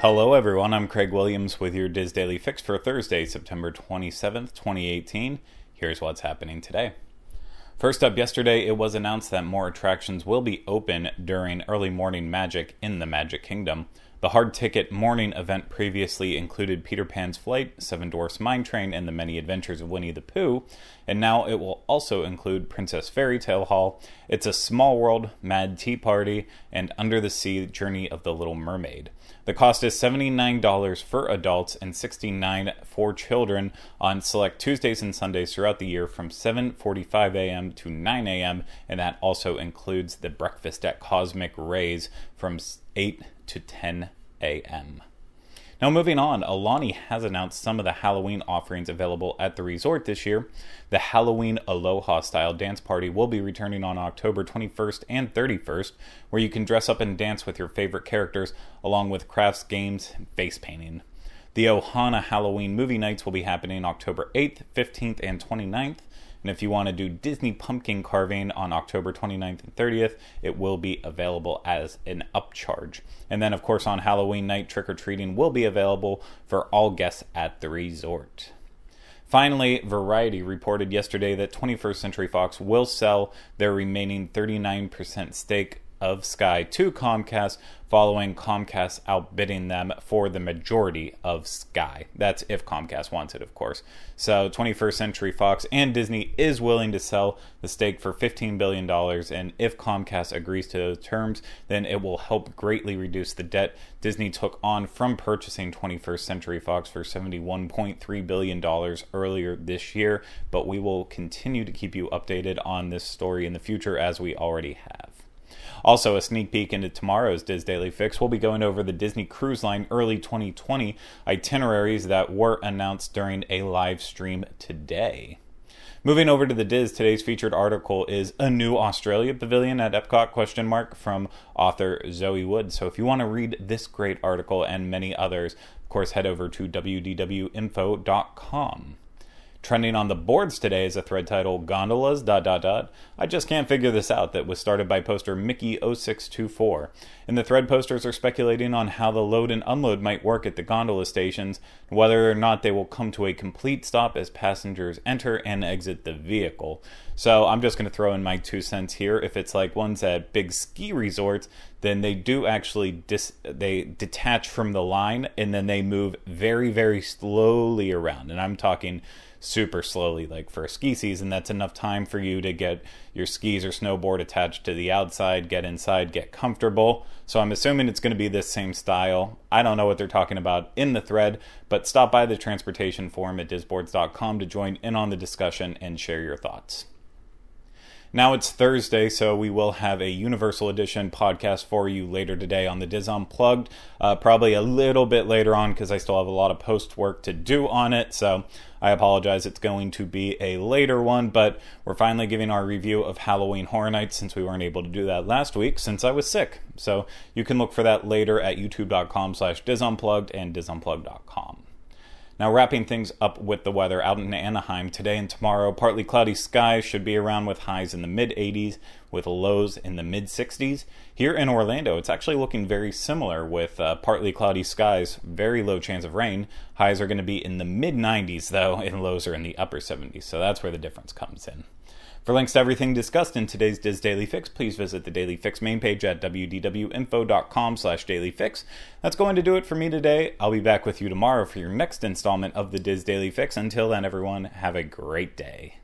Hello, everyone. I'm Craig Williams with your DIS Daily Fix for Thursday, September 27th, 2018. Here's what's happening today. First up, yesterday it was announced that more attractions will be open during early morning magic in the Magic Kingdom. The hard ticket morning event previously included Peter Pan's Flight, Seven Dwarfs Mine Train, and the Many Adventures of Winnie the Pooh, and now it will also include Princess Fairy Tale Hall, It's a Small World, Mad Tea Party, and Under the Sea Journey of the Little Mermaid. The cost is $79 for adults and $69 for children on select Tuesdays and Sundays throughout the year from 7:45 a.m. to 9 a.m. and that also includes the breakfast at Cosmic Rays from 8 to 10 a.m. Now, moving on, Aulani has announced some of the Halloween offerings available at the resort this year. The Halloween Aloha style dance party will be returning on October 21st and 31st, where you can dress up and dance with your favorite characters, along with crafts, games, and face painting. The Ohana Halloween movie nights will be happening October 8th, 15th, and 29th. And if you want to do Disney pumpkin carving on October 29th and 30th, it will be available as an upcharge. And then, of course, on Halloween night, trick or treating will be available for all guests at the resort. Finally, Variety reported yesterday that 21st Century Fox will sell their remaining 39% stake of Sky to Comcast following Comcast outbidding them for the majority of Sky. That's if Comcast wants it, of course. So 21st Century Fox and Disney is willing to sell the stake for $15 billion, and if Comcast agrees to those terms, then it will help greatly reduce the debt Disney took on from purchasing 21st Century Fox for $71.3 billion earlier this year. But we will continue to keep you updated on this story in the future as we already have. Also, a sneak peek into tomorrow's DIS Daily Fix, we'll be going over the Disney Cruise Line early 2020 itineraries that were announced during a live stream today. Moving over to the DIS, today's featured article is a new Australia pavilion at Epcot question mark from author Zoe Wood. So if you want to read this great article and many others, of course head over to wdwinfo.com. Trending on the boards today is a thread titled Gondolas dot dot dot. I just can't figure this out that was started by poster Mickey0624. And the thread posters are speculating on how the load and unload might work at the gondola stations, whether or not they will come to a complete stop as passengers enter and exit the vehicle. So I'm just going to throw in my two cents here. If it's like ones at big ski resorts, then they do actually dis- they detach from the line and then they move very very slowly around. And I'm talking super slowly. Like for a ski season, that's enough time for you to get your skis or snowboard attached to the outside, get inside, get comfortable. So I'm assuming it's going to be this same style. I don't know what they're talking about in the thread, but stop by the transportation forum at disboards.com to join in on the discussion and share your thoughts. Now it's Thursday, so we will have a Universal Edition podcast for you later today on the DIS Unplugged. Uh, probably a little bit later on because I still have a lot of post work to do on it. So I apologize, it's going to be a later one, but we're finally giving our review of Halloween Horror Nights since we weren't able to do that last week since I was sick. So you can look for that later at youtube.com slash disunplugged and disunplugged.com. Now, wrapping things up with the weather out in Anaheim today and tomorrow, partly cloudy skies should be around with highs in the mid 80s with lows in the mid 60s. Here in Orlando, it's actually looking very similar with uh, partly cloudy skies, very low chance of rain. Highs are going to be in the mid 90s, though, and lows are in the upper 70s. So that's where the difference comes in. For links to everything discussed in today's DIS Daily Fix, please visit the Daily Fix main page at wdwinfo.com slash dailyfix. That's going to do it for me today. I'll be back with you tomorrow for your next installment of the DIS Daily Fix. Until then, everyone, have a great day.